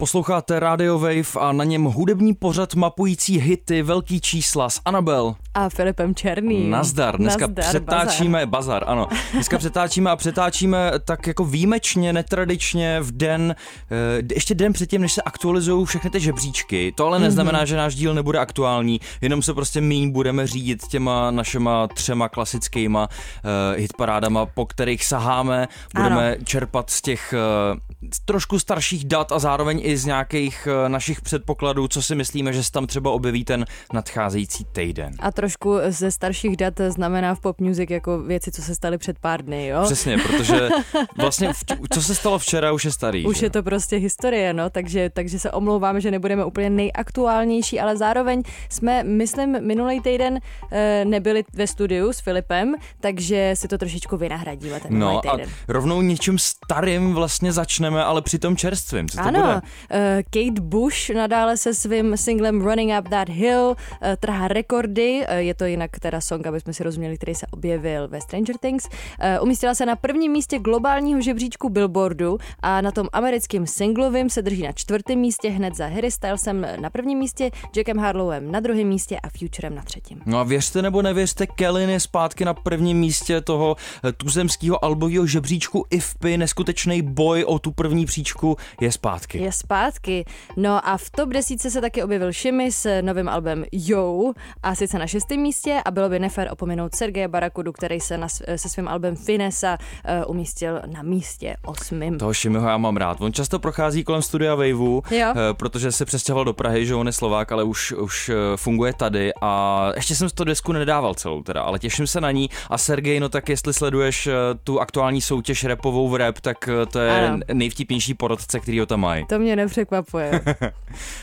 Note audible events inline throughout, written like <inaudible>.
Posloucháte Radio Wave a na něm hudební pořad mapující hity velký čísla s Anabel. A Filipem Černý. Nazdar, dneska Nazdar, přetáčíme, bazar. bazar, ano. Dneska přetáčíme a přetáčíme tak jako výjimečně, netradičně v den, eh, ještě den předtím, než se aktualizují všechny ty žebříčky. To ale neznamená, mm-hmm. že náš díl nebude aktuální, jenom se prostě míň budeme řídit těma našima třema klasickýma uh, hitparádama, po kterých saháme, budeme ano. čerpat z těch uh, trošku starších dat a zároveň i z nějakých uh, našich předpokladů, co si myslíme, že se tam třeba objeví ten nadcházející týden. A trošku ze starších dat znamená v pop music jako věci, co se staly před pár dny, jo? Přesně, protože <laughs> vlastně v, co se stalo včera, už je starý. Už že? je to prostě historie, no, takže, takže se omlouváme, že nebudeme úplně nejaktuálnější, ale zároveň jsme, myslím, minulý týden e, nebyli ve studiu s Filipem, takže si to trošičku vynahradíme ten No a týden. rovnou něčím starým vlastně začneme, ale přitom čerstvým. Co to ano, bude? uh, Kate Bush nadále se svým singlem Running Up That Hill uh, trhá rekordy, je to jinak teda song, aby jsme si rozuměli, který se objevil ve Stranger Things. Uh, umístila se na prvním místě globálního žebříčku Billboardu a na tom americkém singlovém se drží na čtvrtém místě hned za Harry Stylesem na prvním místě, Jackem Harlowem na druhém místě a Futurem na třetím. No a věřte nebo nevěřte, Kellyn je zpátky na prvním místě toho eh, tuzemského albového žebříčku IFPy, neskutečný boj o tu první příčku je zpátky. Je zpátky. No a v top desítce se taky objevil Shimmy s novým albem Yo a sice na šestém místě a bylo by nefér opomenout Sergeje Barakudu, který se na, se svým albem Finesa uh, umístil na místě osmým. Toho Šimiho já mám rád. On často prochází kolem studia Waveu, Jo. eh, protože se přestěhoval do Prahy, že on je Slovák, ale už, už eh, funguje tady a ještě jsem to desku nedával celou teda, ale těším se na ní a Sergej, no tak jestli sleduješ eh, tu aktuální soutěž repovou v rap, tak eh, to je Ano. nejvtipnější porodce, který ho tam mají. To mě nepřekvapuje. <laughs>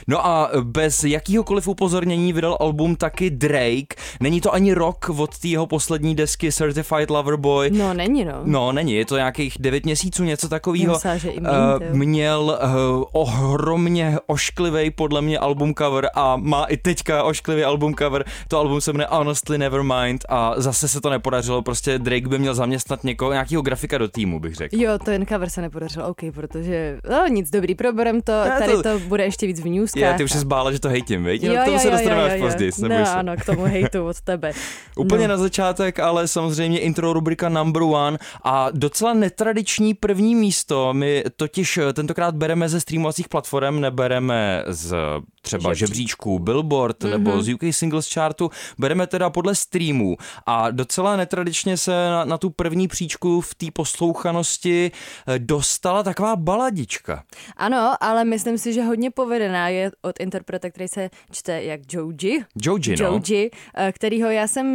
No a bez jakýhokoliv upozornění vydal album taky Drake. Není to ani rok od té jeho poslední desky Certified Lover Boy. No není no. No, není, je to nějakých 9 měsíců, něco takového. Míň, Eh, měl uh, ohromně ošklivý podle mě album cover a má i teďka ošklivý album cover. To album se jmenuje Honestly Nevermind a zase se to nepodařilo. Prostě Drake by měl zaměstnat někoho, nějakého grafika do týmu, bych řekl. Jo, to jen cover se nepodařilo, OK, protože no, nic dobrý, proberem to, Ne, tady to- to bude ještě víc v newskách. Je, ty už se zbála, že to hejtím, viď? No, k tomu se dostaneme až později, No ano, k tomu hejtu od tebe. <laughs> Úplně no. na začátek, ale samozřejmě intro rubrika number one a docela netradiční první místo. My totiž eh, tentokrát bereme ze streamovacích platform, nebereme z třeba Žebříčku. žebříčku Billboard mm-hmm. nebo z UK Singles Chartu, bereme teda podle streamů a docela netradičně se na, na tu první příčku v té poslouchanosti eh, dostala taková baladička. Ano, ale myslím si, že hodně povedená je od interpreta, který se čte jak Joji. Joji, no. Joji, eh, kterýho já jsem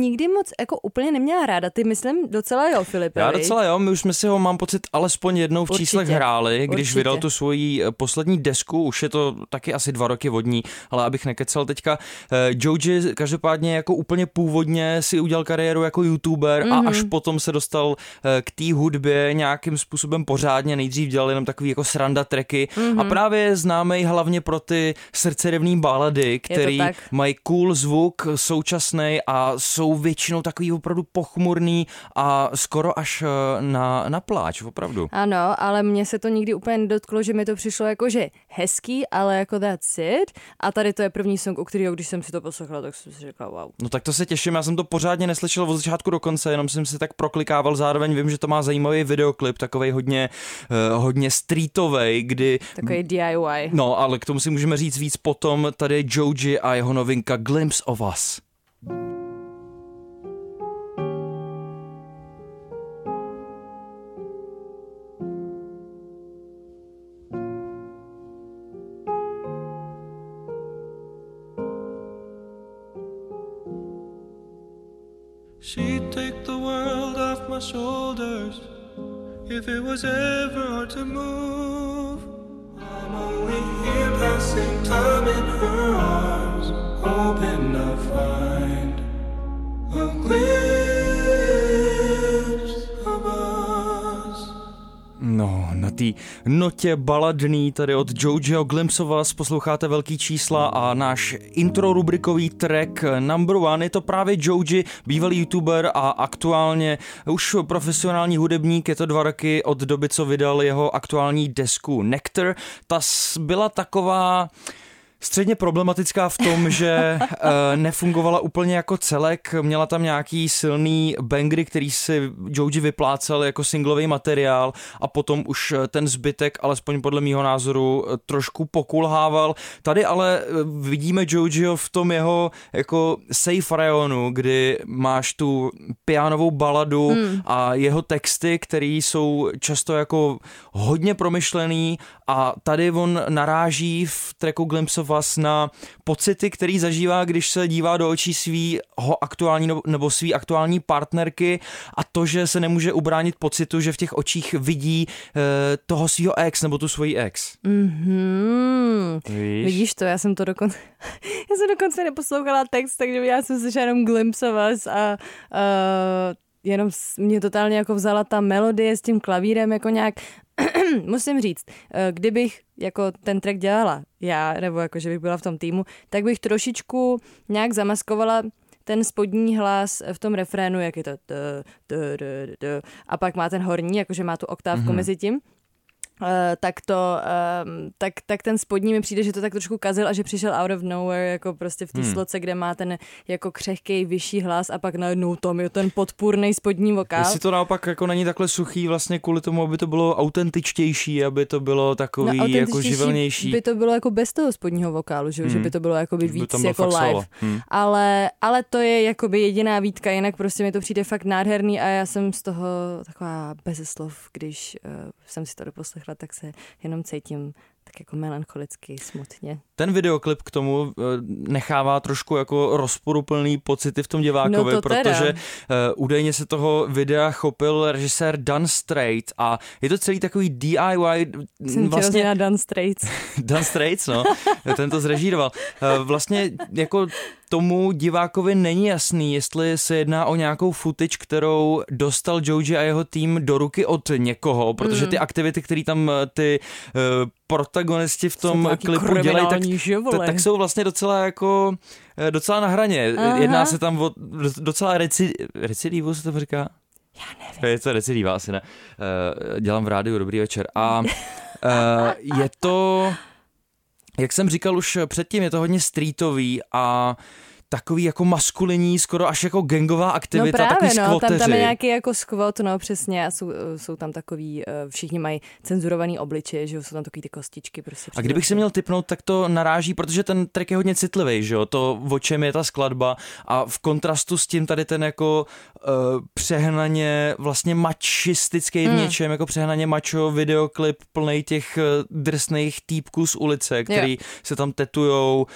nikdy moc jako úplně neměla ráda. Ty myslím docela jo, Filipe. Já docela jo, my už jsme si ho, mám pocit, alespoň jednou v Určitě, číslech hráli, když určitě. vydal tu svoji eh, poslední desku, už je to taky asi dva roky vodní, ale abych nekecel teďka. eh, Joji každopádně jako úplně původně si udělal kariéru jako youtuber mm-hmm. Mhm. a až potom se dostal eh, k té hudbě nějakým způsobem pořádně, nejdřív dělal jenom takový jako sranda tracky Mhm. mm-hmm. a právě je známý hlavně pro ty srdcerevný balady, který mají cool zvuk, současný a jsou většinou takový opravdu pochmurný a skoro až eh, na, na pláč, opravdu. Ano, ale mně se to nikdy úplně nedotklo, že mi to přišlo jako, že hezký, ale jako that's it. A tady to je první song, u kterého, když jsem si to poslouchala, tak jsem si řekla wow. No tak to se těším, já jsem to pořádně neslyšel od začátku do konce, jenom jsem si tak proklikával, zároveň vím, že to má zajímavý videoklip, takovej hodně, uh, hodně streetovej, kdy... Takový DIY. No, ale k tomu si můžeme říct víc potom, tady je Joji a jeho novinka Glimpse of Us. She'd shoulders if it was ever hard to move. I'm only here passing time in her arms, hoping I find a glimpse. Té notě baladný tady od Jojo Us posloucháte velký čísla a náš intro rubrikový track number one je to právě Joji, bývalý youtuber a aktuálně už profesionální hudebník, je to dva roky od doby, co vydal jeho aktuální desku Nectar. Ta byla taková středně problematická v tom, že uh, <laughs> nefungovala úplně jako celek. Měla tam nějaký silný bangry, který si Joji vyplácel jako singlový materiál a potom už eh, ten zbytek, alespoň podle mýho názoru, eh, trošku pokulhával. Tady ale vidíme Jojiho v tom jeho jako safe rayonu, kdy máš tu pianovou baladu hmm. a jeho texty, které jsou často jako hodně promyšlený a tady on naráží v tracku Glimpse of Us na pocity, který zažívá, když se dívá do očí svýho aktuální nebo svý aktuální partnerky a to, že se nemůže ubránit pocitu, že v těch očích vidí uh, toho svého ex nebo tu svoji ex. Mm-hmm. Víš? Vidíš to, já jsem to dokonce, <laughs> já jsem dokonce neposlouchala text, takže já jsem slyšela jenom Glimpse of Us a uh, jenom mě totálně jako vzala ta melodie s tím klavírem jako nějak <clears throat> musím říct, eh, kdybych jako ten track dělala já, nebo jako, že bych byla v tom týmu, tak bych trošičku nějak zamaskovala ten spodní hlas v tom refrénu, jak je to a pak má ten horní, jakože má tu oktávku mm-hmm. mezi tím Uh, tak to, um, tak, tak ten spodní mi přijde, že to tak trošku kazil a že přišel out of nowhere, jako prostě v té hmm. sloce, kde má ten jako křehký vyšší hlas a pak najednou tam je ten podpůrný spodní vokál. Jestli to naopak jako není takhle suchý vlastně kvůli tomu, aby to bylo autentičtější, aby to bylo takový no, jako živelnější. by to bylo jako bez toho spodního vokálu, že, hmm. že by to bylo jako by víc by jako live. Hmm. Ale, ale to je jako by jediná výtka, jinak prostě mi to přijde fakt nádherný a já jsem z toho taková bez slov, když uh, jsem si to doposlechla tak se jenom cítím tak jako melancholicky, smutně. Ten videoklip k tomu eh, nechává trošku jako rozporuplný pocity v tom divákovi, no protože uh, údajně se toho videa chopil režisér Dan Strait a je to celý takový DIY. Jsem vlastně na Dan Straits. <laughs> Dan Straits, no, <laughs> ten to zrežíroval. Uh, vlastně jako tomu divákovi není jasný, jestli se jedná o nějakou footage, kterou dostal Joji a jeho tým do ruky od někoho, protože ty mm. aktivity, které tam ty uh, protagonisti v tom klipu dělají, tak, t- tak jsou vlastně docela jako eh, docela na hraně. Aha. Jedná se tam o docela reci, recidivu, se to říká? Já nevím. Je to recidiva, asi ne. Uh, dělám v rádiu, dobrý večer. A uh, <laughs> je to, jak jsem říkal už předtím, je to hodně streetový a uh, takový jako maskulinní, skoro až jako gangová aktivita, no právě, takový no, tam, tam je nějaký jako skvot, no přesně, a jsou, jsou tam takový, eh, všichni mají cenzurovaný obličeje, že jsou tam takový ty kostičky. Prostě a kdybych si měl typnout, tak to naráží, protože ten track je hodně citlivý, že jo, to o čem je ta skladba a v kontrastu s tím tady ten jako uh, přehnaně vlastně mačistický hmm. v něčem, jako přehnaně mačo videoklip plný těch uh, drsných týpků z ulice, který jo. se tam tetujou,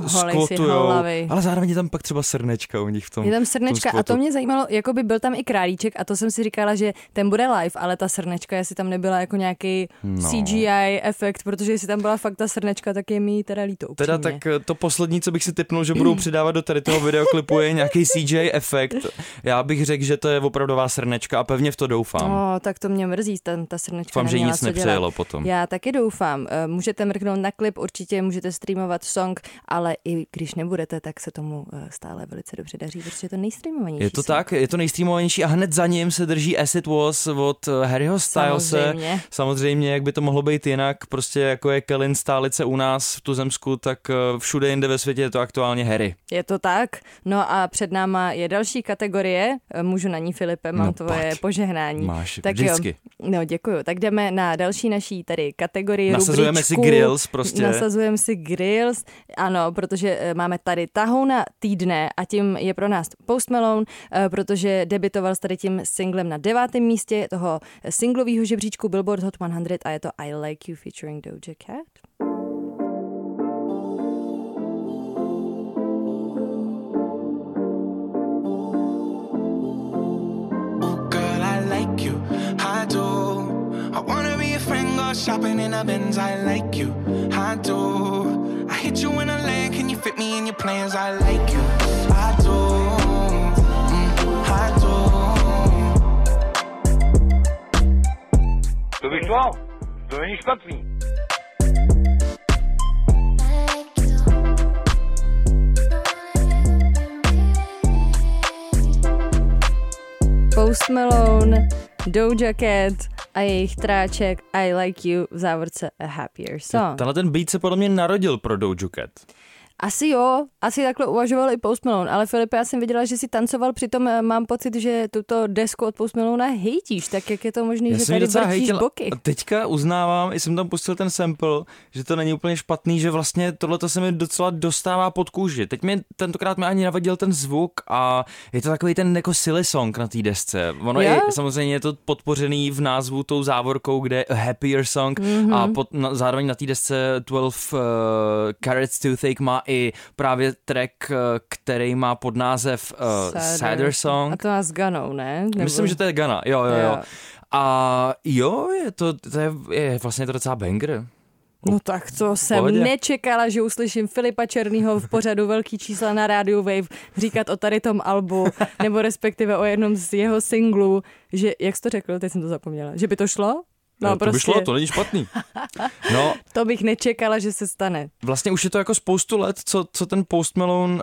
uh, skvotujou ale zároveň je tam pak třeba srnečka u nich v tom. Je tam srnečka tom a to mě zajímalo, jako by byl tam i králíček a to jsem si říkala, že ten bude live, ale ta srnečka, jestli tam nebyla jako nějaký no. CGI efekt, protože jestli tam byla fakt ta srnečka, tak je mi teda líto. Upřímně. Teda tak eh, to poslední, co bych si typnul, že budou přidávat do tady toho videoklipu je nějaký CGI efekt. Já bych řekl, že to je opravdová srnečka a pevně v to doufám. No, tak to mě mrzí, ten, ta srnečka. Doufám, že nic nepřejelo potom. Já taky doufám. Eh, můžete mrknout na klip, určitě můžete streamovat song, ale i když nebudete, tak se tomu eh, stále velice dobře daří, protože je to nejstreamovanější. Je to tak, je to nejstreamovanější a hned za ním se drží As It Was od eh, Harryho Stylese. Samozřejmě. Samozřejmě, jak by to mohlo být jinak, prostě jako je Kellen stálice u nás v Tuzemsku, tak eh, všude jinde ve světě je to aktuálně Harry. Je to tak. No a před náma je další kategorie, můžu na ní Filipe, mám no, tvoje pojď. požehnání. Máš, tak vždycky. Jo, no děkuju. Tak jdeme na další naší tady kategorii Nasazujeme rubričku. si grills prostě. Nasazujeme si grills, ano, protože máme tady tahouna týdne a tím je pro nás Post Malone, eh, protože debitoval s tady tím singlem na devátém místě toho singlového žebříčku Billboard Hot 100 a je to I Like You featuring Doja Cat. shopping in a Benz, I like you, I do. I hit you in a land, can you fit me in your plans? I like you, I do, mm, I do. Post Malone, Doja Cat a jejich tráček I Like You v závorce A Happier Song. Tenhle ten beat se podle mě narodil pro Doja Cat. Asi jo, asi takhle uvažoval i Post Malone, ale Filipe, já jsem viděla, že si tancoval, přitom eh, mám pocit, že tuto desku od Post Malone hejtíš, tak jak je to možné, že tady docela hejtil. boky? A Teďka uznávám, jsem tam pustil ten sample, že to není úplně špatný, že vlastně tohle se mi docela dostává pod kůži. Teď mi tentokrát mi ani navadil ten zvuk a je to takový ten jako silly song na té desce. Ono Jo? i samozřejmě je to podpořený v názvu tou závorkou, kde je a happier song Mhm. a pod, na, zároveň na té desce 12 uh, Carrots Toothache má i právě track, uh, který má pod název uh, Sadder, Song. A to má s Ganou, ne? Nebo... Myslím, že to je Gana, jo, jo, jo. Jo. A jo, je to, to je, je vlastně to docela banger. No tak to jsem pohodě. nečekala, že uslyším Filipa Černýho v pořadu Velký čísla na rádiu Wave říkat o tady tom albu, nebo respektive o jednom z jeho singlů, že, jak jsi to řekl, teď jsem to zapomněla, že by to šlo? No, to prostě, by šlo, to není špatný. No, <laughs> to bych nečekala, že se stane. vlastně už je to jako spoustu let, co, co ten Post Malone uh,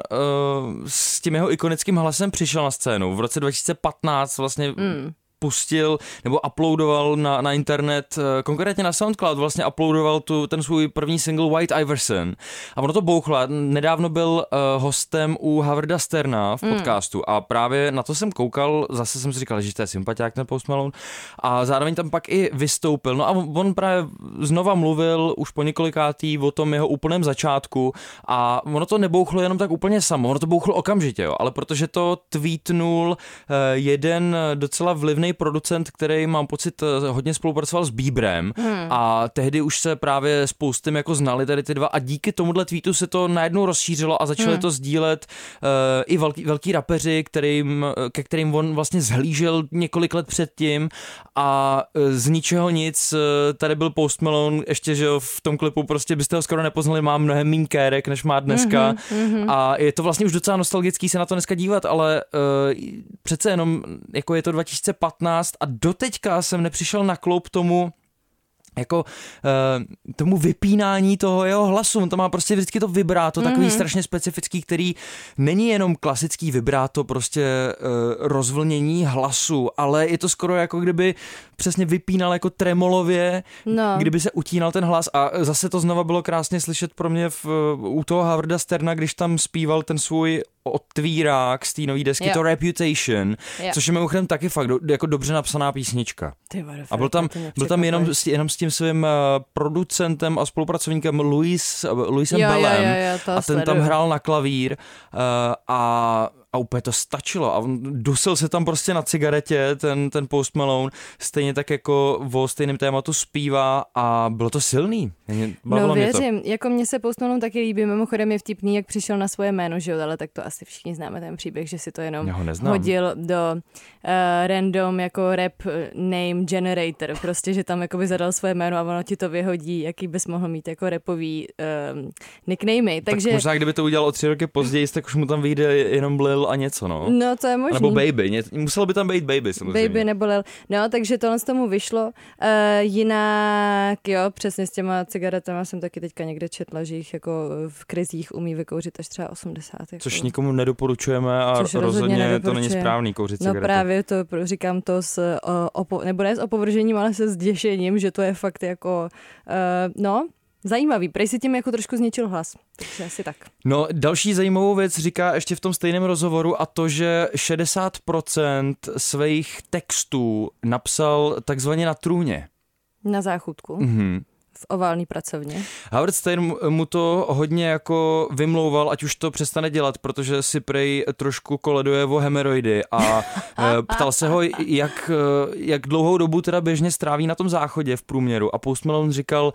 s tím jeho ikonickým hlasem přišel na scénu. V roce 2015 vlastně Mm. Pustil nebo uploadoval na, na internet, eh, konkrétně na SoundCloud, vlastně uploadoval tu, ten svůj první single White Iverson. A ono to bouchlo. Nedávno byl uh, hostem u Havarda Sterna v podcastu a právě na to jsem koukal, zase jsem si říkal, že to je sympatiák ten Post Malone a zároveň tam pak i vystoupil. No a on, právě znova mluvil už po několikátý o tom jeho úplném začátku a ono to nebouchlo jenom tak úplně samo, ono to bouchlo okamžitě, jo, ale protože to tweetnul eh, jeden docela vlivný producent, který mám pocit eh, hodně spolupracoval s Bíbrem Hmm. a tehdy už se právě spoustem jako znali tady ty dva a díky tomuhle tweetu se to najednou rozšířilo a začali Hmm. to sdílet uh, i velký, velký rapeři, kterým, eh, ke kterým on vlastně zhlížel několik let předtím a z ničeho nic tady byl Post Malone, ještě že v tom klipu prostě byste ho skoro nepoznali, má mnohem méně kérek, než má dneska Mhm, a je to vlastně už docela nostalgický se na to dneska dívat, ale uh, přece jenom jako je to 2015 a doteďka jsem nepřišel na kloup tomu, jako uh, tomu vypínání toho jeho hlasu. On to má prostě vždycky to vibráto, takový Mhm. strašně specifický, který není jenom klasický vibráto, prostě uh, rozvlnění hlasu, ale je to skoro jako kdyby přesně vypínal jako tremolově, No. kdyby se utínal ten hlas a zase to znova bylo krásně slyšet pro mě v, u toho Havarda Sterna, když tam zpíval ten svůj otvírák z té nové desky, Jo. to Reputation, Jo. což je mimochodem taky fakt do, jako dobře napsaná písnička. Ty vole, A byl tam, byl tam jenom, s- jenom s tím svým uh, producentem a spolupracovníkem Luis, uh, Luisem Jo, jo, Bellem jo, jo, to a ten tam sleduju. hrál na klavír uh, a, a úplně to stačilo a on dusil se tam prostě na cigaretě, ten, ten Post Malone, stejně tak jako o stejném tématu zpívá a bylo to silný. Bavilo No mě to. věřím, jako mně se Post Malone taky líbí, mimochodem je vtipný, jak přišel na svoje jméno, že jo, ale tak to asi všichni známe ten příběh, že si to jenom ho neznám. hodil do uh, random jako rap eh, name generator, prostě, že tam jakoby zadal svoje jméno a ono ti to vyhodí, jaký bys mohl mít jako rapový um, nicknamey, takže... Tak možná kdyby to udělal o tři roky později, tak už mu tam vyjde jenom Blil a něco, no. No to je možný. Nebo Baby, ně, muselo by tam být Baby samozřejmě. Baby nebo Lil. No, takže tohle z tomu vyšlo. Uh, jinak, jo, přesně s těma cigaretama jsem taky teďka někde četla, že jich jako v krizích umí vykouřit až třeba 80. Jako. Což nikomu nedoporučujeme a Což rozhodně rozhodně to není správný kouřit No cigarety. právě to říkám to s, o, opo, nebo ne s opovržením, ale se zděšením, že to je fakt jako, uh, no, zajímavý. Prej si tím jako trošku zničil hlas. Takže asi tak. No, další zajímavou věc říká ještě v tom stejném rozhovoru a to, že 60% svých textů napsal takzvaně na trůně. Na záchutku. Mhm. V oválný pracovně. Howard Stern mu- mu to hodně jako vymlouval, ať už to přestane dělat, protože si prej trošku koleduje o hemeroidy a <laughs> eh, ptal se ho, jak, eh, jak dlouhou dobu teda běžně stráví na tom záchodě v průměru a Post Malone říkal,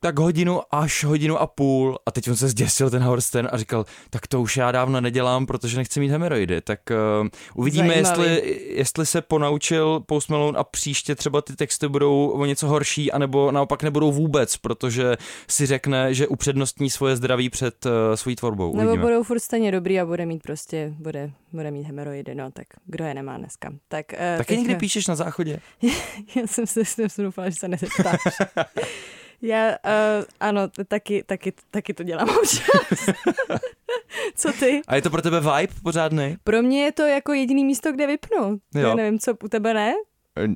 tak hodinu až hodinu a půl a teď on se zděsil ten Horsten a říkal, tak to už já dávno nedělám, protože nechci mít hemoroidy. Tak uh, uvidíme, jestli, jestli se ponaučil Post Malone a příště třeba ty texty budou o něco horší, anebo naopak nebudou vůbec, protože si řekne, že upřednostní svoje zdraví před uh, svojí tvorbou. Nebo Uvidíme. budou furt stejně dobrý a bude mít prostě, bude, bude mít hemoroidy, no tak kdo je nemá dneska. Tak, uh, Taky někdy píšeš na záchodě? <laughs> Já jsem se jsem se doufala, že se nezeptáš. <laughs> Já, uh, ano, taky, taky, taky to dělám <laughs> občas. Co ty? A je to pro tebe vibe pořádný? Pro mě je to jako jediný místo, kde vypnu. Jo. Já nevím, co u tebe ne?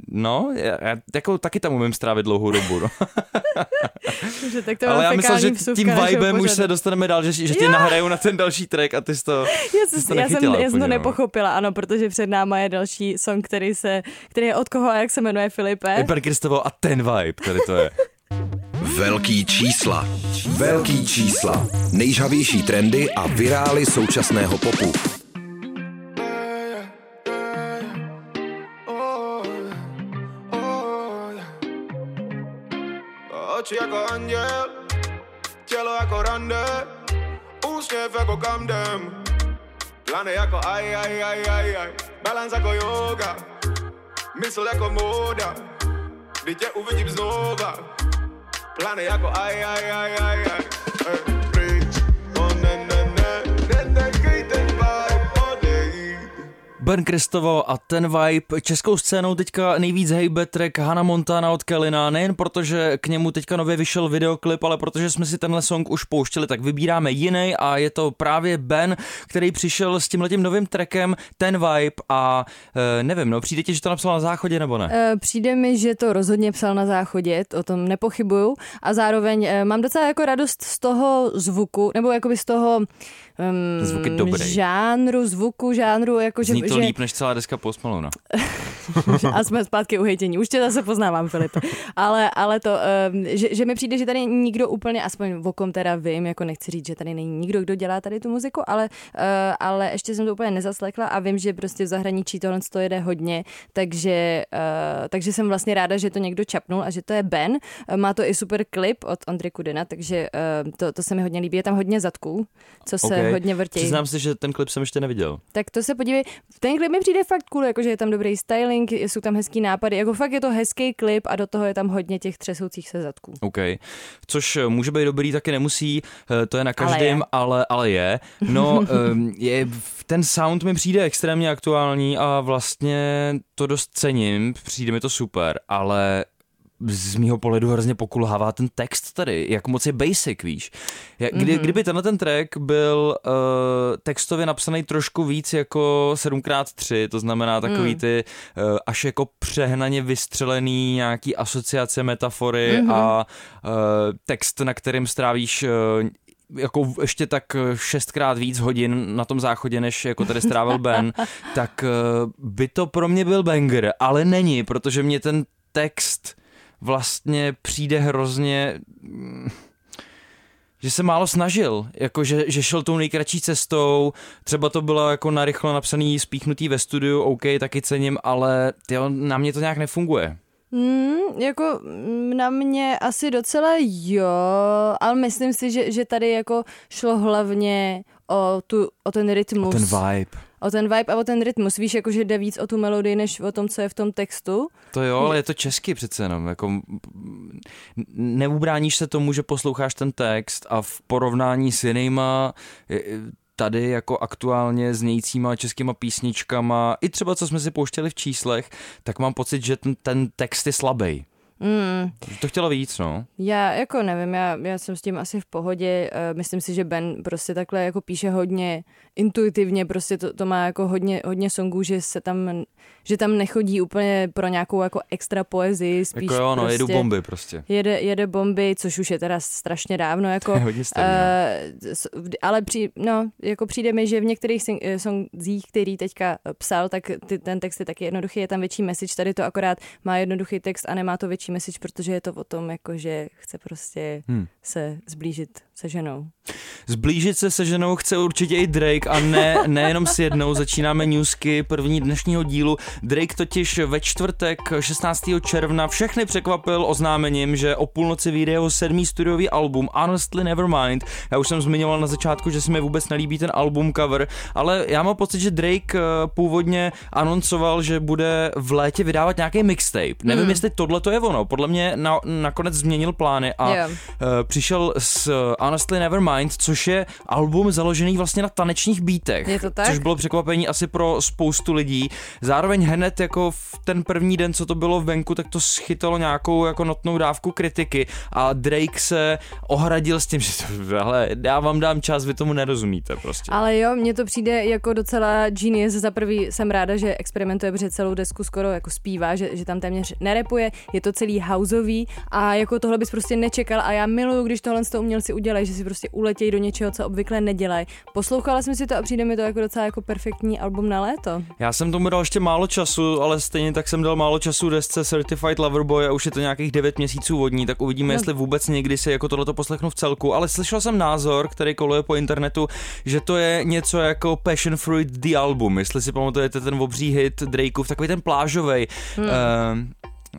No, já, já jako taky tam umím strávit dlouhou dobu. No. <laughs> Že tak to Ale já myslel, že tím vibem už se dostaneme dál, že, že tě Jo. nahraju na ten další track a ty jsi to, <laughs> Já, jsi jsem, to já jsem, já jsem to úplně, no. nepochopila, ano, protože před náma je další song, který, se, který je od koho a jak se jmenuje Filipe. Per Kristovo a ten vibe, tady to je. Velký čísla. Velký čísla. Nejžavější trendy a virály současného popu. Oči jako anděl, tělo jako rande, úsměv jako kamdem, plány jako aj, aj, aj, aj, aj, balance jako yoga, mysl jako móda, kdy tě uvidím znova, plány jako aj, aj, aj, aj, aj, Ej, Ben Kristovo a ten vibe. Českou scénou teďka nejvíc hejbe track Hannah Montana od Kelina, nejen protože k němu teďka nově vyšel videoklip, ale protože jsme si tenhle song už pouštěli, tak vybíráme jiný a je to právě Ben, který přišel s tímhletím novým trackem ten vibe a e, nevím, no přijde ti, že to napsal na záchodě nebo ne? Eh, Přijde mi, že to rozhodně psal na záchodě, o tom nepochybuju a zároveň eh, mám docela jako radost z toho zvuku, nebo jakoby z toho um, Zvuk je dobrý. žánru, zvuku, žánru, jako že, Zní to že líp než celá deska Post Malone. <laughs> a jsme zpátky u hejtění. Už tě zase poznávám, Filip. Ale, ale to, um, že, že, mi přijde, že tady nikdo úplně, aspoň v okom teda vím, jako nechci říct, že tady není nikdo, kdo dělá tady tu muziku, ale, uh, ale ještě jsem to úplně nezaslekla a vím, že prostě v zahraničí tohle to jede hodně, takže, uh, takže jsem vlastně ráda, že to někdo čapnul a že to je Ben. Má to i super klip od Ondry Kudina, takže uh, to, to se mi hodně líbí. Je tam hodně zadků, co se Ok. Hodně vrtí. Přiznám si, že ten klip jsem ještě neviděl. Tak to se podívej, ten klip mi přijde fakt cool, jakože je tam dobrý styling, jsou tam hezký nápady, jako fakt je to hezký klip a do toho je tam hodně těch třesoucích se zadků. OK. Což eh, může být dobrý, taky nemusí, eh, to je na Ale každém, je. ale, ale je. No, <laughs> ehm, je, ten sound mi přijde extrémně aktuální a vlastně to dost cením, přijde mi to super, ale z mýho pohledu hrozně pokulhává ten text tady, jak moc je basic, víš. Kdy, Mhm. Kdyby tenhle ten track byl uh, textově napsaný trošku víc jako 7x3, to znamená takový Mm. ty uh, až jako přehnaně vystřelený nějaký asociace, metafory Mhm. a uh, text, na kterým strávíš uh, jako ještě tak šestkrát víc hodin na tom záchodě, než jako tady strávil Ben, <laughs> tak by to pro mě byl banger, ale není, protože mě ten text vlastně přijde hrozně že se málo snažil, jako že, že šel tou nejkratší cestou, třeba to bylo jako narychlo napsaný, spíchnutý ve studiu, OK, taky cením, ale tyjo, na mě to nějak nefunguje. Mm, jako na mě asi docela jo, ale myslím si, že, že tady jako šlo hlavně o, tu, o ten rytmus. Ten vibe. O ten vibe a o ten rytmus. Víš, jako že jde víc o tu melodii, než o tom, co je v tom textu. To jo, ale je to česky přece jenom. Jako, neubráníš se tomu, že posloucháš ten text a v porovnání s jinýma tady jako aktuálně znějícíma českýma písničkama, i třeba co jsme si pouštěli v číslech, tak mám pocit, že ten, ten text je slabý. Mm, To chtělo víc, no. Já jako nevím, já, já jsem s tím asi v pohodě. Uh, myslím si, že Ben prostě takhle jako píše hodně intuitivně, prostě to, to má jako hodně, hodně songů, že se tam, že tam nechodí úplně pro nějakou jako extra poezii, spíš jako jo, no, prostě jedu bomby prostě. Jede, jede bomby, což už je teda strašně dávno, <laughs> jako, Je hodně starý, eh, v- ale při, no, jako přijde mi, že v některých sing- eh, songzích, který teďka eh, psal, tak ty, ten text je taky jednoduchý, je tam větší message, tady to akorát má jednoduchý text a nemá to větší message, protože je to o tom, jako, že chce prostě Hmm. se zblížit se ženou. zblížit se se ženou chce určitě i Drake a ne, nejenom s jednou. Začínáme newsky první dnešního dílu. Drake totiž ve čtvrtek 16. června všechny překvapil oznámením, že o půlnoci vyjde jeho sedmý studiový album Honestly Nevermind. Já už jsem zmiňoval na začátku, že se mi vůbec nelíbí ten album cover, ale já mám pocit, že Drake eh, původně anoncoval, že bude v létě vydávat nějaký mixtape. Nevím, Hmm. jestli tohle to je ono. Podle mě na, nakonec změnil plány a uh, přišel s Honestly Nevermind, což je album založený vlastně na tanečních beatech. Je to tak? Což bylo překvapení asi pro spoustu lidí. Zároveň hned jako v ten první den, co to bylo venku, tak to schytalo nějakou jako notnou dávku kritiky a Drake se ohradil s tím, že to, hele, já vám dám čas, vy tomu nerozumíte prostě. Ale jo, mně to přijde jako docela genius. Za prvý jsem ráda, že experimentuje, protože celou desku skoro jako zpívá, že, že tam téměř nerepuje, je to celý houseový a jako tohle bys prostě nečekal a já miluju, když tohle z toho umělci udělají, že si prostě uletějí do něčeho, co obvykle nedělají. Poslouchala jsem si to a přijde mi to jako docela jako perfektní album na léto. Já jsem tomu dal ještě málo času, ale stejně tak jsem dal málo času desce Certified Lover Boy a už je to nějakých 9 měsíců vodní, tak uvidíme, No. jestli vůbec někdy si jako tohleto poslechnu v celku. Ale slyšel jsem názor, který koluje po internetu, že to je něco jako Passion Fruit The Album, jestli si pamatujete ten obří hit Drakeův, takový ten plážovej. Hmm. Uh,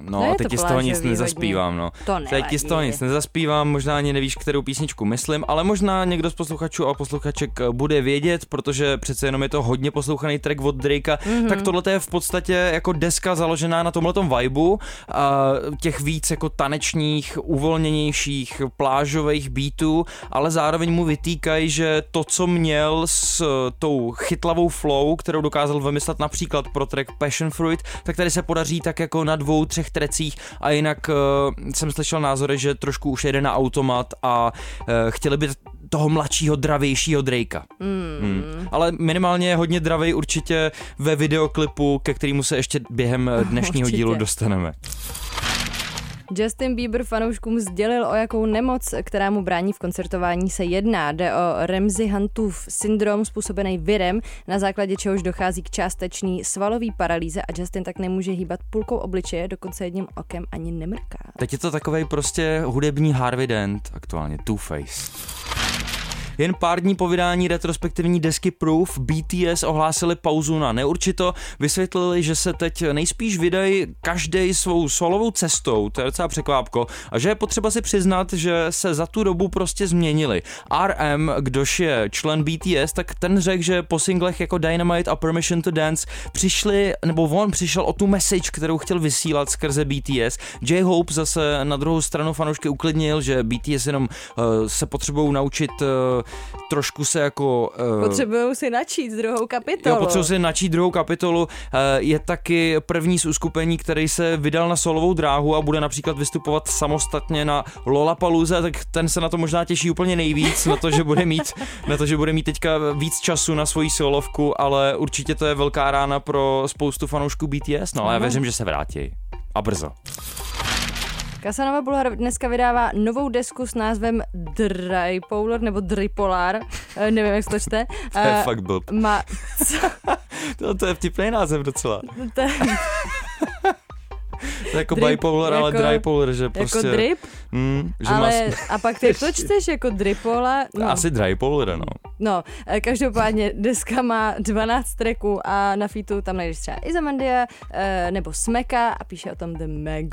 No No, je teď ti z toho nic plážový nezaspívám, no. To Teď ti z toho nevadí. nic nezaspívám, možná ani nevíš, kterou písničku myslím, ale možná někdo z posluchačů a posluchaček eh, bude vědět, protože přece jenom je to hodně poslouchaný track od Drakea, Mhm. mm-hmm. tak tohle je v podstatě jako deska založená na tomhletom vibeu, a těch víc jako tanečních, uvolněnějších, plážových beatů, ale zároveň mu vytýkají, že to, co měl s eh, tou chytlavou flow, kterou dokázal vymyslet například pro track Passion Fruit, tak tady se podaří tak jako na dvou, třech trecích a jinak uh, jsem slyšel názory, že trošku už jede na automat a uh, chtěli by toho mladšího, dravějšího Drakea. Mm. Hmm. Ale minimálně je hodně dravej určitě ve videoklipu, ke kterému se ještě během dnešního Určitě. dílu dostaneme. Justin Bieber fanouškům sdělil, o jakou nemoc, která mu brání v koncertování, se jedná. Jde o Ramsey Huntův syndrom způsobený virem, na základě čehož dochází k částečný svalový paralýze a Justin tak nemůže hýbat půlkou obličeje, dokonce jedním okem ani nemrká. Teď je to takový prostě hudební Harvey Dent, aktuálně Two-Face. Jen pár dní po vydání retrospektivní desky Proof BTS ohlásili pauzu na neurčito, vysvětlili, že se teď nejspíš vydají každý svou solovou cestou, to je docela překvápko, a že je potřeba si přiznat, že se za tu dobu prostě změnili. RM, kdož je člen BTS, tak ten řekl, že po singlech jako Dynamite a Permission to Dance přišli, nebo on přišel o tu message, kterou chtěl vysílat skrze BTS. J-Hope zase na druhou stranu fanoušky uklidnil, že BTS jenom uh, se potřebují naučit uh, trošku se jako... Uh, Potřebují si načít druhou kapitolu. Jo, potřebuji si načít druhou kapitolu. Eh, Je taky první z uskupení, který se vydal na solovou dráhu a bude například vystupovat samostatně na Lollapalooza, tak ten se na to možná těší úplně nejvíc, na to, že bude mít, <laughs> na to, že bude mít teďka víc času na svoji solovku, ale určitě to je velká rána pro spoustu fanoušků BTS, no ale já věřím, že se vrátí. A brzo. Casanova Bulhar dneska vydává novou desku s názvem Drypolar nebo Drypolar, Eh, nevím, jak se to čte. To je Eh, fakt blb. Má, <laughs> To, to je vtipný název docela. to, <laughs> To je jako Drip, bipolar, ale jako- drypolar, že prostě... jako drip, Mm, že ale má, a pak ty <laughs> to čteš jako Drypola. No, Asi drypolar, no. no, eh, každopádně deska má 12 tracků a na featu tam najdeš třeba Izamandia nebo Smeka a píše o tom The Meg.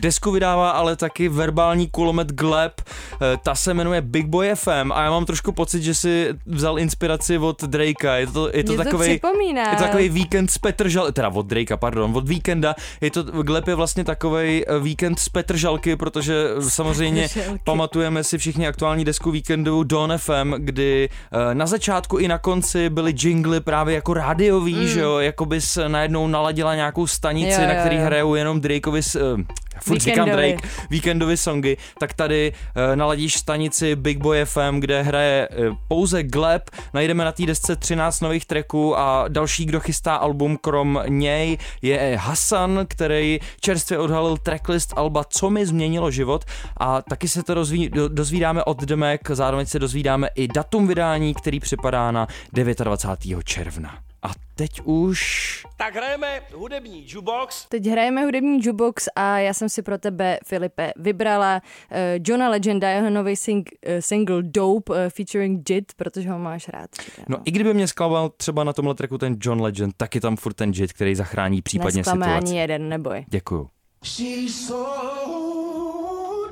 Desku vydává ale taky verbální kulomet Gleb, eh, ta se jmenuje Big Boy FM a já mám trošku pocit, že si vzal inspiraci od Drakea. Je to, je to Mě to takový je to takový víkend s Petržal, teda od Drakea, pardon, od víkenda. Je to, Gleb je vlastně takový víkend z Petržalky, protože samozřejmě Petržalky. pamatujeme si všichni aktuální desku víkendu Don FM, kdy eh, na začátku i na konci byly jingly právě jako rádiový, mm. že jo, jako bys najednou naladila nějakou stanici, Jo, na jo, který jo. hrajou jenom Drakeovi, s- eh, furt říkám. Drake, víkendový songy, tak tady uh, naladíš stanici Big Boy FM, kde hraje uh, pouze Gleb, najdeme na té desce 13 nových tracků a další, kdo chystá album krom něj, je Hasan, který čerstvě odhalil tracklist Alba Co mi změnilo život a taky se to rozví, do, dozvídáme od Demek, zároveň se dozvídáme i datum vydání, který připadá na 29. června. Teď už... Tak hrajeme hudební jukebox. Teď hrajeme hudební jukebox a já jsem si pro tebe, Filipe, vybrala uh, Johna Legenda, jeho nový sing, uh, single Dope uh, featuring Jit, protože ho máš rád. Že? No i kdyby mě zklamal třeba na tomhle tracku ten John Legend, tak je tam furt ten Jit, který zachrání případně Nesklame situaci. ani jeden, neboj. Děkuju. She's so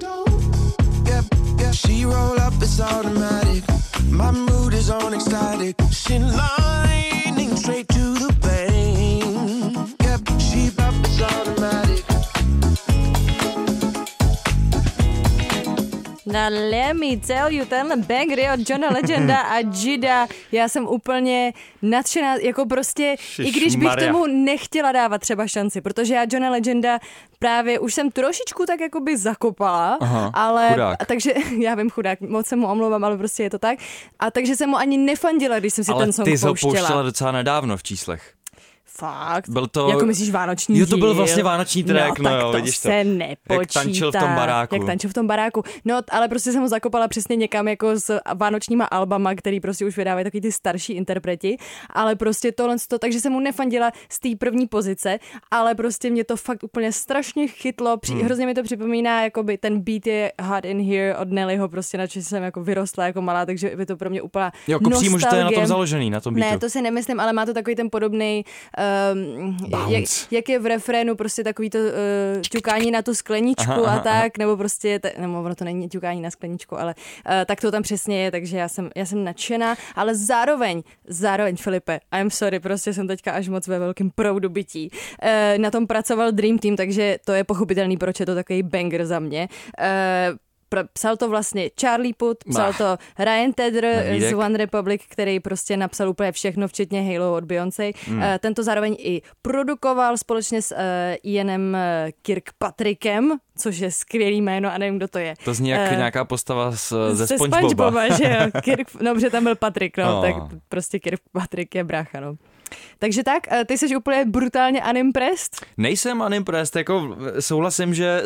dope. Yep, yep. She roll up, it's automatic. My mood is on ecstatic. She lightning straight to the vein. Yep, she pop, it's automatic. Na let me tell you, tenhle banger je od Johna Legenda a Jida. Já jsem úplně nadšená, jako prostě, i když bych Maria. tomu nechtěla dávat třeba šanci, protože já Johna Legenda právě už jsem trošičku tak jakoby zakopala, Aha, ale chudák. takže <laughs> já vím chudák, moc se mu omlouvám, ale prostě je to tak. A takže jsem mu ani nefandila, když jsem si Ale ten song ty jsi ho pouštěla. pouštěla docela nedávno v číslech. Fakt? Byl to- Jako myslíš vánoční Jo, to byl díl? vlastně vánoční track, no tak jo, to vidíš to. se nepočítá. Jak tančil v tom baráku. Jak tančil v tom baráku. No, ale prostě jsem ho zakopala přesně někam jako s vánočníma albama, který prostě už vydávají takový ty starší interpreti, ale prostě tohle to, takže jsem mu nefandila z té první pozice, ale prostě mě to fakt úplně strašně chytlo, při, Hmm. hrozně mi to připomíná, jakoby ten beat je Hot in Here od Nellyho, prostě na jsem jako vyrostla jako malá, takže je to pro mě úplná Jo, jako přímo, že to je na tom založený, na tom beatu. Ne, to si nemyslím, ale má to takový ten podobný, um, jak, jak, je v refrénu prostě takový to uh, ťukání na tu skleničku Aha, aha, a tak, nebo prostě, te, nebo ono to není ťukání na skleničku, ale uh, tak to tam přesně je, takže já jsem, já jsem nadšená, ale zároveň, zároveň Filipe, I'm sorry, prostě jsem teďka až moc ve velkém proudu bytí. Uh, na tom pracoval Dream Team, takže to je pochopitelný, proč je to takový banger za mě. Uh, Psal to vlastně Charlie Puth, psal to Ryan Tedder Nevídek. z One Republic, který prostě napsal úplně všechno, včetně Halo od Beyoncé. Mm. Ten to zároveň i produkoval společně s uh, Ianem eh, Kirkpatrickem, což je skvělý jméno a nevím, kdo to je. To zní jak Eh, nějaká postava z, ze SpongeBoba. SpongeBoba, že jo. <laughs> Kirk, no, protože tam byl Patrik, no, Oh. tak prostě Kirkpatrick je brácha, no. Takže tak, eh, ty jsi úplně brutálně unimpressed? Nejsem unimpressed, jako souhlasím, že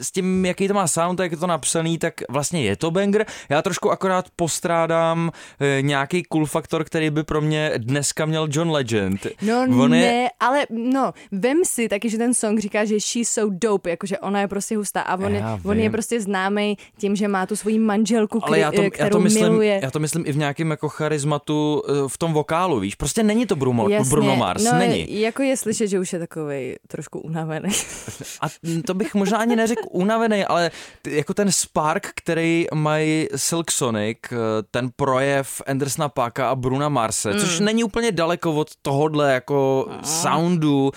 s, tím, jaký to má sound, jak je to napsaný, tak vlastně je to banger. Já trošku akorát postrádám e, nějaký cool faktor, který by pro mě dneska měl John Legend. No On ne, je, ale no, vem si taky, že ten song říká, že she's so dope, jakože ona je prostě hustá a on, je, on je prostě známý tím, že má tu svoji manželku, ale kri- já to, kterou já to myslím, miluje. já to myslím i v nějakém jako charizmatu v tom vokálu, víš. Prostě není to Bruno, Bruno Mars, no, není. jako je slyšet, že už je takový trošku unavený. <laughs> A to bych možná ani neřekl unavený, ale t- jako ten spark, který mají Silk Sonic, eh, ten projev Andersona Paka a Bruna Marse, mm. což není úplně daleko od tohohle jako soundu,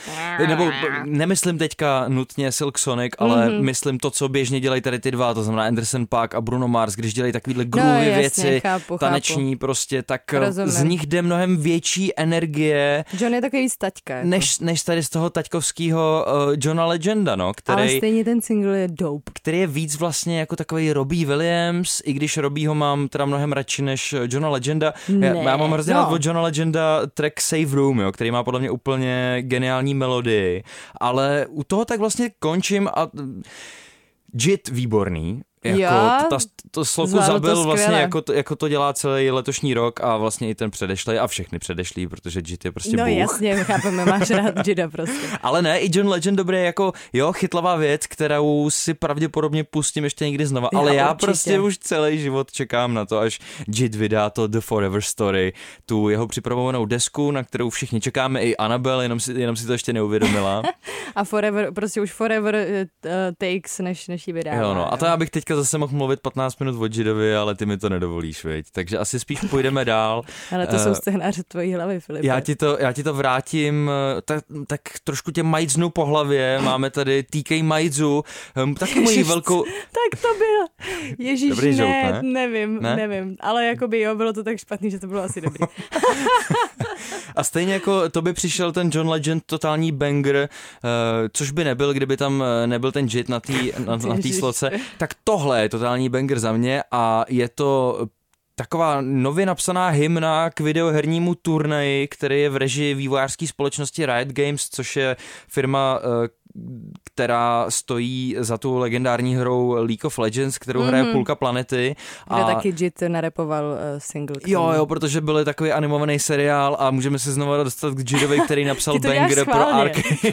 nebo b- nemyslím teďka nutně Silk Sonic, ale Mhm. mm-hmm. myslím to, co běžně dělají tady ty dva, to znamená Anderson Paak a Bruno Mars, když dělají takovýhle groovy No, jasně, věci, chápu, taneční prostě, tak eh, Rozumím. z nich jde mnohem větší energie, John je takový víc taťka. Jako. než, než tady z toho taťkovského uh, Johna Legenda, no, který, Ale stejně ten single je dope. který je víc vlastně jako takový Robbie Williams, i když Robbieho mám teda mnohem radši než Johna Legenda. Já, Ne, já mám hrozně no. rád od Johna Legenda track Save Room, jo, který má podle mě úplně geniální melodii, ale u toho tak vlastně končím a Jit výborný, jako Jo, to, ta, to sloku zvládl to zabil vlastně jako to, jako to dělá celý letošní rok a vlastně i ten předešlý a všechny předešlý, protože Jit je prostě no bůh. jasně, chápeme, máš <laughs> rád Jida prostě. Ale ne, i John Legend dobrý jako, jo, chytlavá věc, kterou si pravděpodobně pustím ještě někdy znova, ale já určitě. prostě už celý život čekám na to, až Jit vydá to The Forever Story, tu jeho připravovanou desku, na kterou všichni čekáme, i Annabelle, jenom si, jenom si to ještě neuvědomila. <laughs> A forever, prostě už forever uh, takes, než, než ji vydává. jo, no. A to já bych teďka zase mohl mluvit 15 minut o Jidovi, ale ty mi to nedovolíš, viď? Takže asi spíš půjdeme dál. <laughs> Ale to Eh, jsou scénáře tvojí hlavy, Filipe. Já ti to, já ti to vrátím, eh, tak, tak trošku tě majznu po hlavě. Máme tady TK Majzu, hm, taky moji velkou... Tak to bylo. Ježíš, Dobrý ne, joke, ne? nevím, Ne? nevím. Ale jakoby jo, bylo to tak špatný, že to bylo asi dobrý. <laughs> A stejně jako to by přišel ten John Legend totální banger, eh, což by nebyl, kdyby tam eh, nebyl ten Jit na té na, na tý sloce, tak tohle je totální banger za mě a je to taková nově napsaná hymna k videohernímu turnaji, který je v režii vývojářské společnosti Riot Games, což je firma, eh, která stojí za tu legendární hrou League of Legends, kterou mm-hmm. hraje půlka planety. Kde taky Jit narepoval uh, single. Jo, jo, protože byl takový animovaný seriál a můžeme se znovu dostat k Jidovi, který napsal <laughs> banger pro. Arkane.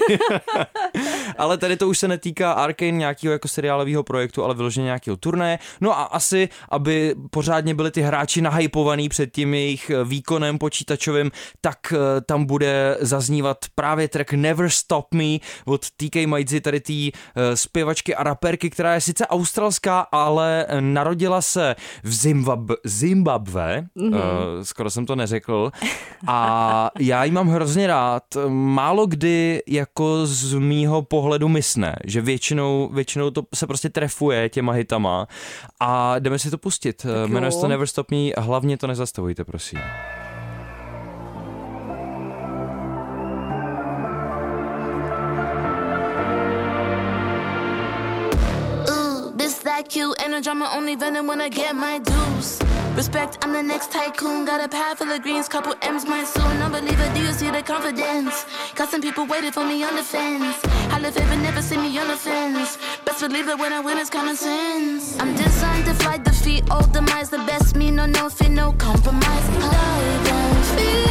<laughs> Ale tady to už se netýká Arkane nějakého jako seriálového projektu, ale vyloženě nějakého turné. No a asi, aby pořádně byli ty hráči nahypovaný před tím jejich eh, výkonem počítačovým, tak eh, tam bude zaznívat právě track Never Stop Me od TK Maidzi, tady té eh, zpěvačky a raperky, která je sice australská, ale eh, narodila se v Zimbab- Zimbabwe, Mhm. mm-hmm. uh, skoro jsem to neřekl, a já ji mám hrozně rád. Málo kdy jako z mýho pohledu mysne, že většinou, většinou to se prostě trefuje těma hitama a jdeme si to pustit. Tak Jmenuje se to. Never Stop Me, hlavně to nezastavujte, prosím. That cute. Ain't no drama, only venom when I get my dues. Respect, I'm the next tycoon. Got a pad full of greens, couple M's my soon. Unbeliever, do you see the confidence? Got some people waiting for me on the fence. I live it, but never see me on the fence. Best believe when I win, it's common sense. I'm designed to fight defeat, all demise. The best me, no, no fear, no compromise. Live and fear.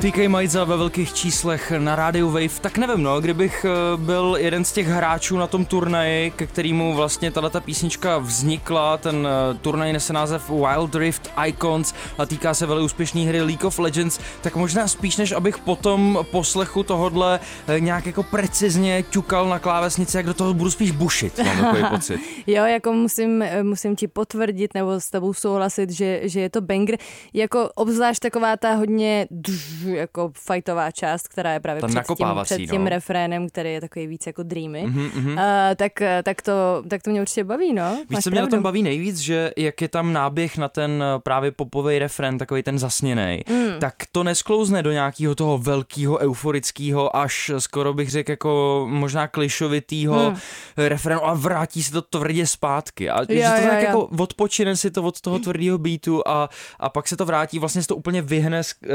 TK Majza ve velkých číslech na rádiu Wave, tak nevím, no, kdybych eh, byl jeden z těch hráčů na tom turnaji, ke kterému vlastně tato písnička vznikla, ten eh, turnaj nese název Wild Rift Icons a týká se velmi úspěšné hry League of Legends, tak možná spíš než abych potom poslechu tohodle eh, nějak jako precizně ťukal na klávesnici, jak do toho budu spíš bušit, mám takový pocit. <laughs> Jo, jako musím, musím ti potvrdit nebo s tebou souhlasit, že, že je to banger. Jako obzvlášť taková ta hodně dž, jako fightová část, která je právě Ta před tím, před tím no. refrénem, který je takový víc jako dreamy. Mhm, mhm. Uh, tak, tak, to, tak to mě určitě baví, no. Víš, Máš co mě na tom baví nejvíc, že jak je tam náběh na ten eh, právě popový refren, takový ten zasněný, Mm. tak to nesklouzne do nějakého toho velkého, euforického, až skoro bych řekl jako možná klišovitýho Mm. refrenu a vrátí se to tvrdě zpátky. A že Jo, to jo, tak jo. jako odpočine si to od toho tvrdého beatu a, a pak se to vrátí, vlastně se to úplně vyhne s uh,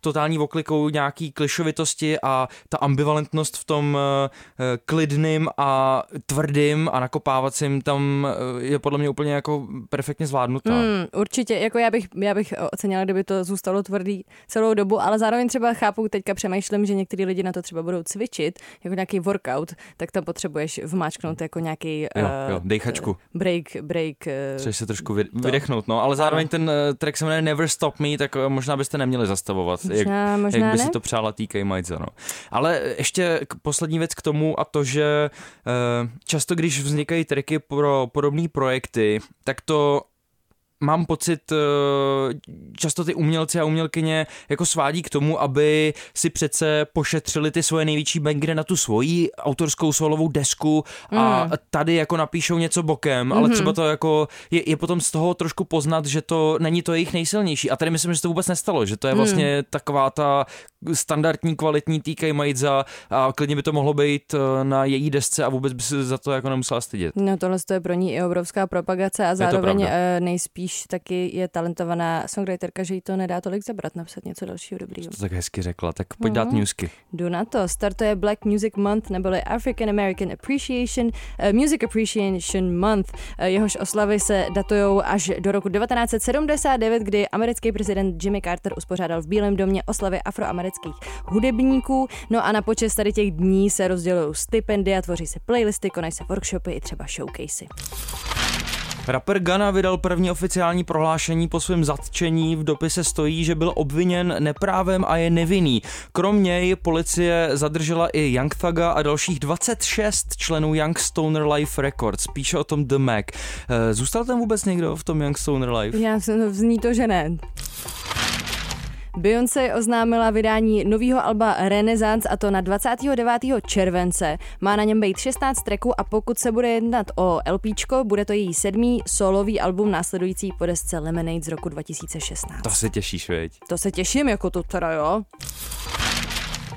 totální oklikou nějaký klišovitosti a ta ambivalentnost v tom uh, klidným a tvrdým a nakopávacím tam uh, je podle mě úplně jako perfektně zvládnutá. Mm, určitě, jako já bych, já bych ocenila, kdyby to zůstalo tvrdý celou dobu, ale zároveň třeba chápu, teďka přemýšlím, že některý lidi na to třeba budou cvičit, jako nějaký workout, tak tam potřebuješ vmáčknout jako nějaký Jo, eh, jo, dejchačku. break, break. eh, Chceš se trošku vy, vydechnout, no, ale zároveň ten uh, track se jmenuje Never Stop Me, tak uh, možná byste neměli zastavovat, jak, Možná, možná jak by ne. si to přála TK Majza, no. Ale ještě k poslední věc k tomu a to, že uh, často, když vznikají tracky pro podobné projekty, tak to mám pocit, eh, často ty umělci a umělkyně jako svádí k tomu, aby si přece pošetřili ty svoje největší bangry na tu svoji autorskou solovou desku a Mm. tady jako napíšou něco bokem, ale Mhm. třeba to jako je, je potom z toho trošku poznat, že to není to jejich nejsilnější. A tady myslím, že se to vůbec nestalo, že to je Mm. vlastně taková ta standardní kvalitní TK Majza a klidně by to mohlo být eh, na její desce a vůbec by se za to jako nemusela stydět. No tohle to je pro ní i obrovská propagace a zároveň eh, nejspíš taky je talentovaná songwriterka, že jí to nedá tolik zabrat, napsat něco dalšího dobrýho. To tak hezky řekla, tak pojď dát Mhm. newsky. Jdu na to. Startuje Black Music Month neboli African American Appreciation uh, Music Appreciation Month. Jehož oslavy se datují až do roku 1979, kdy americký prezident Jimmy Carter uspořádal v Bílém domě oslavy afroamerických hudebníků. No a na počest tady těch dní se rozdělují stipendia, tvoří se playlisty, konají se workshopy i třeba showcasey. Rapper Gana vydal první oficiální prohlášení po svém zatčení. V dopise stojí, že byl obviněn neprávem a je nevinný. Krom něj policie zadržela i Young Thuga a dalších 26 členů Young Stoner Life Records. Píše o tom The Mac. Eh, Zůstal tam vůbec někdo v tom Young Stoner Life? Já jsem zní to, že ne. Beyoncé oznámila vydání nového alba Renaissance a to na 29. července. Má na něm být 16 tracků a pokud se bude jednat o LPčko, bude to její sedmý solový album následující po desce Lemonade z roku 2016. To se těšíš, veď? To se těším, jako to teda jo.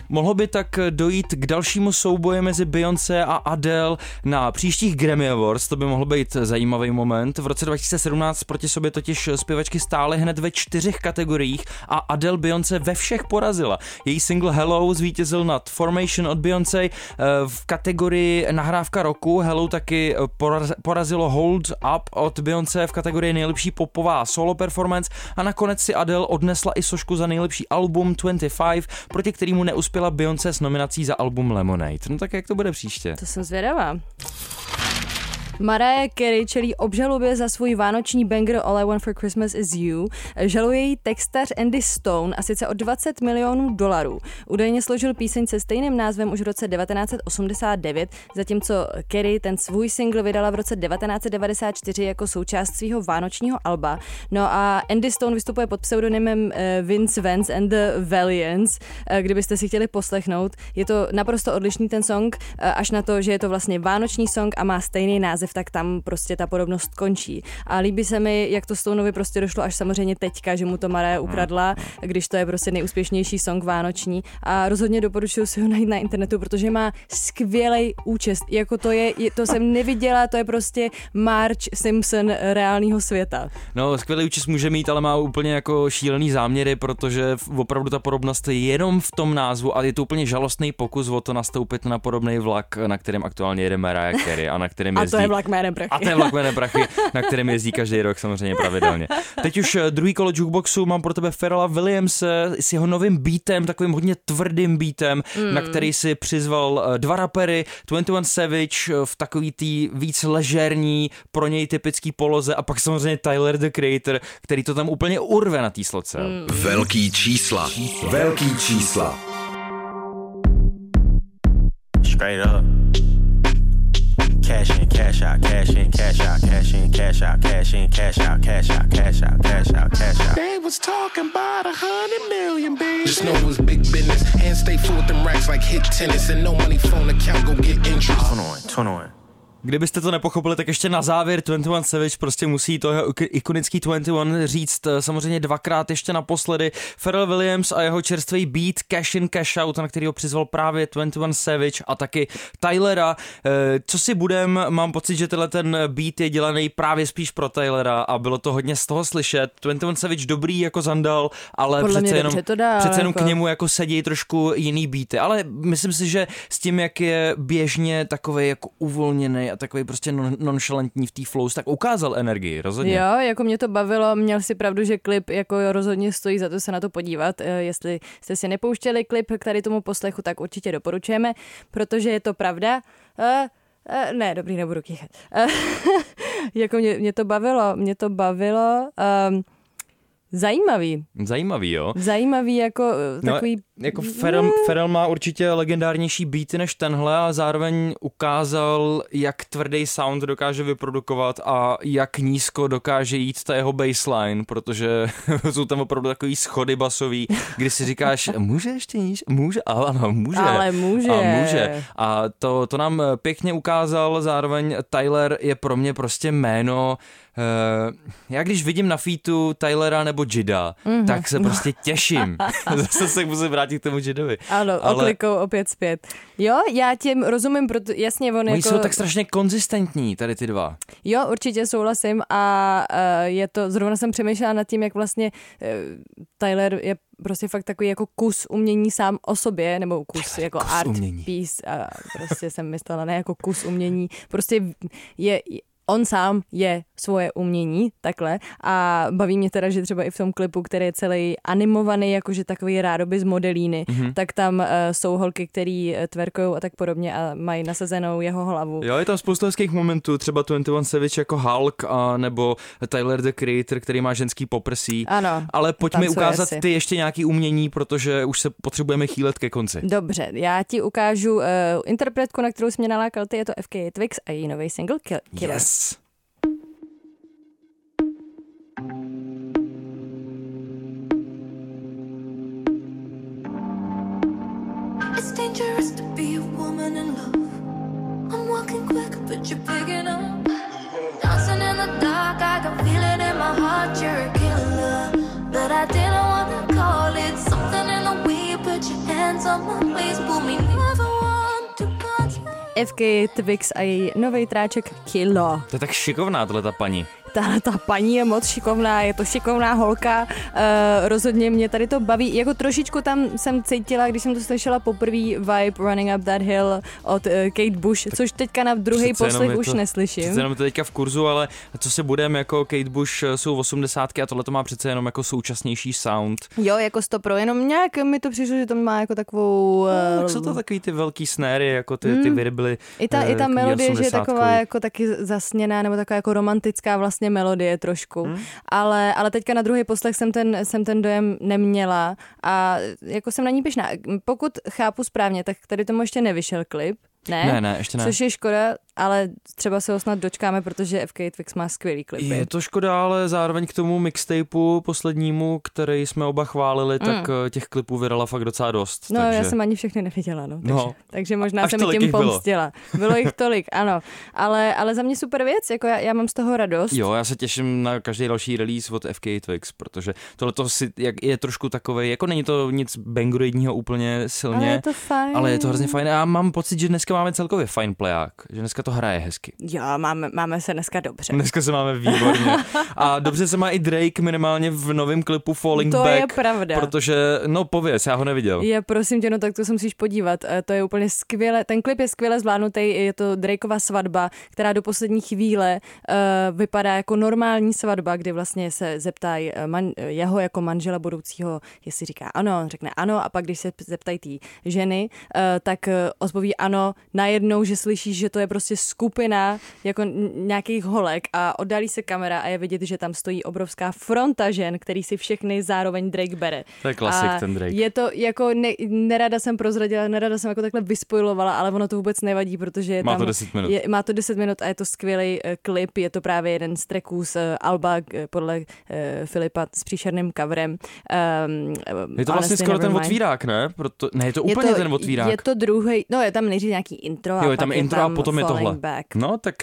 Mohlo by tak dojít k dalšímu souboji mezi Beyoncé a Adele na příštích Grammy Awards, to by mohl být zajímavý moment. V roce 2017 proti sobě totiž zpěvačky stály hned ve čtyřech kategoriích a Adele Beyoncé ve všech porazila. Její single Hello zvítězil nad Formation od Beyoncé eh, v kategorii nahrávka roku. Hello taky porazilo Hold Up od Beyoncé v kategorii nejlepší popová solo performance a nakonec si Adele odnesla i sošku za nejlepší album 25, proti kterému neuspěla Beyoncé s nominací za album Lemonade. No tak jak to bude příště? To jsem zvědavá. Mariah Carey čelí obžalobě za svůj vánoční banger All I Want for Christmas is You. Žaluje její textař Andy Stone a sice o 20 milionů dolarů. Údajně složil píseň se stejným názvem už v roce 1989, zatímco Carey ten svůj single vydala v roce 1994 jako součást svého vánočního alba. No a Andy Stone vystupuje pod pseudonymem eh, Vince Vance and the Valiants, eh, kdybyste si chtěli poslechnout. Je to naprosto odlišný ten song, eh, až na to, že je to vlastně vánoční song a má stejný název tak tam prostě ta podobnost končí. A líbí se mi, jak to Stoneovi prostě došlo až samozřejmě teďka, že mu to Mariah hmm. ukradla, když to je prostě nejúspěšnější song vánoční. A rozhodně doporučuji si ho najít na internetu, protože má skvělý účest. Jako to je, to jsem neviděla, to je prostě Marge Simpson reálného světa. No, skvělý účest může mít, ale má úplně jako šílený záměry, protože opravdu ta podobnost je jenom v tom názvu a je to úplně žalostný pokus o to nastoupit na podobný vlak, na kterém aktuálně jede Mariah Carey a na kterém jezdí je vlak jménem prachy. A ten vlak jménem prachy, na kterém jezdí každý rok samozřejmě pravidelně. Teď už eh, druhý kolo jukeboxu mám pro tebe Ferala Williams s jeho novým beatem, takovým hodně tvrdým beatem, mm. na který si přizval eh, dva rapery, 21 Savage eh, v takový tý víc ležerní, pro něj typický poloze a pak samozřejmě Tyler the Creator, který to tam úplně urve na té sloce. Mm. Velký čísla. Velký čísla. Straight up. Cash out, cash in, cash out, cash in, cash out, cash in, cash out, cash out, cash out, cash out, cash out. They was talking about a hundred million, baby. Just know it was big business. Hands stay full with them racks like hit tennis, and no money phone account go get interest. Turn on, turn on. Kdybyste to nepochopili, tak ještě na závěr 21 Savage prostě musí to jeho ikonický 21 říct eh, samozřejmě dvakrát ještě naposledy. Pharrell Williams a jeho čerstvý beat Cash in Cash Out, na který ho přizval právě 21 Savage a taky Tylera. Eh, co si budem, mám pocit, že tenhle ten beat je dělaný právě spíš pro Tylera a bylo to hodně z toho slyšet. 21 Savage dobrý jako Zandal, ale Podle přece jenom, to dá, přece jenom jako... k němu jako sedí trošku jiný beaty. Ale myslím si, že s tím, jak je běžně takový jako uvolněný a takový prostě non- v té flow, tak ukázal energii, rozhodně. Jo, jako mě to bavilo, měl si pravdu, že klip jako rozhodně stojí za to se na to podívat. Eh, jestli jste si nepouštěli klip k tady tomu poslechu, tak určitě doporučujeme, protože je to pravda. Uh, ne, dobrý, nebudu kýchat. Uh, <laughs> jako mě, mě to bavilo, mě to bavilo. Um, Zajímavý. Zajímavý, jo. Zajímavý jako no, takový... Jako Ferel, Ferel má určitě legendárnější beaty než tenhle a zároveň ukázal, jak tvrdý sound dokáže vyprodukovat a jak nízko dokáže jít ta jeho baseline, protože <laughs> jsou tam opravdu takový schody basový, kdy si říkáš, <laughs> může ještě níž? Může? Ale ano, může. Ale může. A může. A to, to nám pěkně ukázal, zároveň Tyler je pro mě prostě jméno, já když vidím na featu Tylera nebo Jida, mm-hmm. tak se prostě těším. <laughs> <laughs> Zase se musím vrátit k tomu Jidovi. Ano, Ale... oklikou opět zpět. Jo, já tím rozumím, proto jasně on Oni jako... jsou tak strašně konzistentní, tady ty dva. Jo, určitě souhlasím a uh, je to, zrovna jsem přemýšlela nad tím, jak vlastně uh, Tyler je prostě fakt takový jako kus umění sám o sobě, nebo kus jako kus art umění. piece, a prostě jsem myslela ne jako kus umění, prostě je, on sám je svoje umění, takhle. A baví mě teda, že třeba i v tom klipu, který je celý animovaný, jakože takový rádoby z modelíny, mm-hmm. tak tam uh, jsou holky, který eh, tverkují a tak podobně a mají nasazenou jeho hlavu. Jo, je tam spousta hezkých momentů, třeba 21 Savage jako Hulk, a nebo Tyler the Creator, který má ženský poprsí. Ano. Ale pojďme ukázat si. ty ještě nějaký umění, protože už se potřebujeme chýlet ke konci. Dobře, já ti ukážu uh, interpretku, na kterou jsi mě nalákal, ty je to FK Twix a její nový single Kill- Killer. Yes. It's dangerous to be a woman in love. I'm walking quick, but you're picking up. Dancing in the dark, I can feel it in my heart. You're a killer, but I didn't want to call it something in the way put your hands on my waist, but me never. FK Twix a její nový tráček Kilo. To je tak šikovná tohle ta paní. Tahle ta paní je moc šikovná, je to šikovná holka, uh, rozhodně mě tady to baví. Jako trošičku tam jsem cítila, když jsem to slyšela poprvé vibe Running Up That Hill od uh, Kate Bush, což teďka na druhý poslech už to- neslyším. Přece jenom to teďka v kurzu, ale co se budeme, jako Kate Bush eh, jsou 80 a tohle to má přece jenom jako současnější sound. Jo, jako stopro, jenom nějak mi to přišlo, že to má jako takovou... No, Uh, tak jsou to takový ty velký snéry, jako ty, ty virbly. I ta, eh, I ta melodie, že je 80-kový. taková jako taky zasněná, nebo taková jako romantická vlastně melodie trošku. Hmm. Ale, ale teďka na druhý poslech jsem ten, jsem ten dojem neměla a jako jsem na ní pyšná. Pokud chápu správně, tak tady tomu ještě nevyšel klip. Ne? Ne, ne, ještě ne. Což je škoda, ale třeba se ho snad dočkáme, protože FK Twix má skvělý klipy. Je to škoda, ale zároveň k tomu mixtapeu poslednímu, který jsme oba chválili, tak eh, těch klipů vydala fakt docela dost. No, takže... já jsem ani všechny neviděla, no. Takže, No. takže možná jsem mi tolik tím jich bylo. pomstila. Bylo jich <laughs> tolik, ano. Ale, ale za mě super věc, jako já, já mám z toho radost. Jo, já se těším na každý další release od FK Twix, protože tohle je trošku takové, jako není to nic bangroidního úplně silně, ale je to fajn. ale je to hrozně fajn. Já mám pocit, že dneska máme celkově fajn pleják, že dneska to hraje hezky. Jo, máme, máme se dneska dobře. Dneska se máme výborně. A dobře se má i Drake minimálně v novém klipu Falling To Back. je pravda. Protože, no pověz, já ho neviděl. Je, prosím tě, no tak to se musíš podívat. Eh, To je úplně skvěle, ten klip je skvěle zvládnutý, je to Drakeova svatba, která do poslední chvíle uh, vypadá jako normální svatba, kdy vlastně se zeptají eh, man, jeho jako manžela budoucího, jestli říká ano, on řekne ano a pak když se zeptají té ženy, uh, tak uh, odpoví ano, najednou, že slyšíš, že to je prostě skupina jako nějakých holek a oddálí se kamera a je vidět, že tam stojí obrovská fronta žen, který si všechny zároveň Drake bere. To je klasik, A ten Drake. Je to jako, ne, nerada jsem prozradila, nerada jsem jako takhle vyspojilovala, ale ono to vůbec nevadí, protože je Má tam, to 10 minut. Je, má to 10 minut a je to skvělý uh, klip, je to právě jeden z tracků z uh, Alba uh, podle uh, Filipa s příšerným coverem. Um, Je to vlastně skoro ten otvírák, ne? Proto, ne, je to úplně je to, ten otvírák. Je to druhý, no je tam nejdřív nějaký intro a Jo, je tam intro a tam potom je tohle. Back. No, tak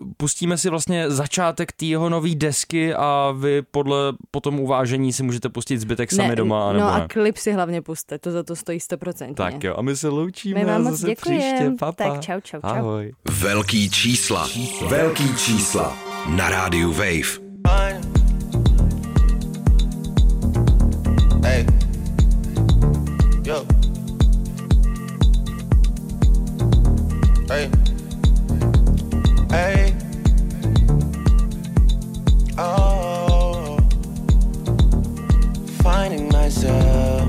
uh, pustíme si vlastně začátek té jeho nový desky a vy podle potom uvážení si můžete pustit zbytek sami doma, nebo no ne? a klip si hlavně puste, to za to stojí 100%. Tak jo, a my se loučíme My vám a moc zase děkujem. příště. Papa. Tak čau, čau, čau. Ahoj. Velký čísla. Velký čísla. Na rádiu Wave. Hey. Yo. Hey. Hey. Oh. Finding myself.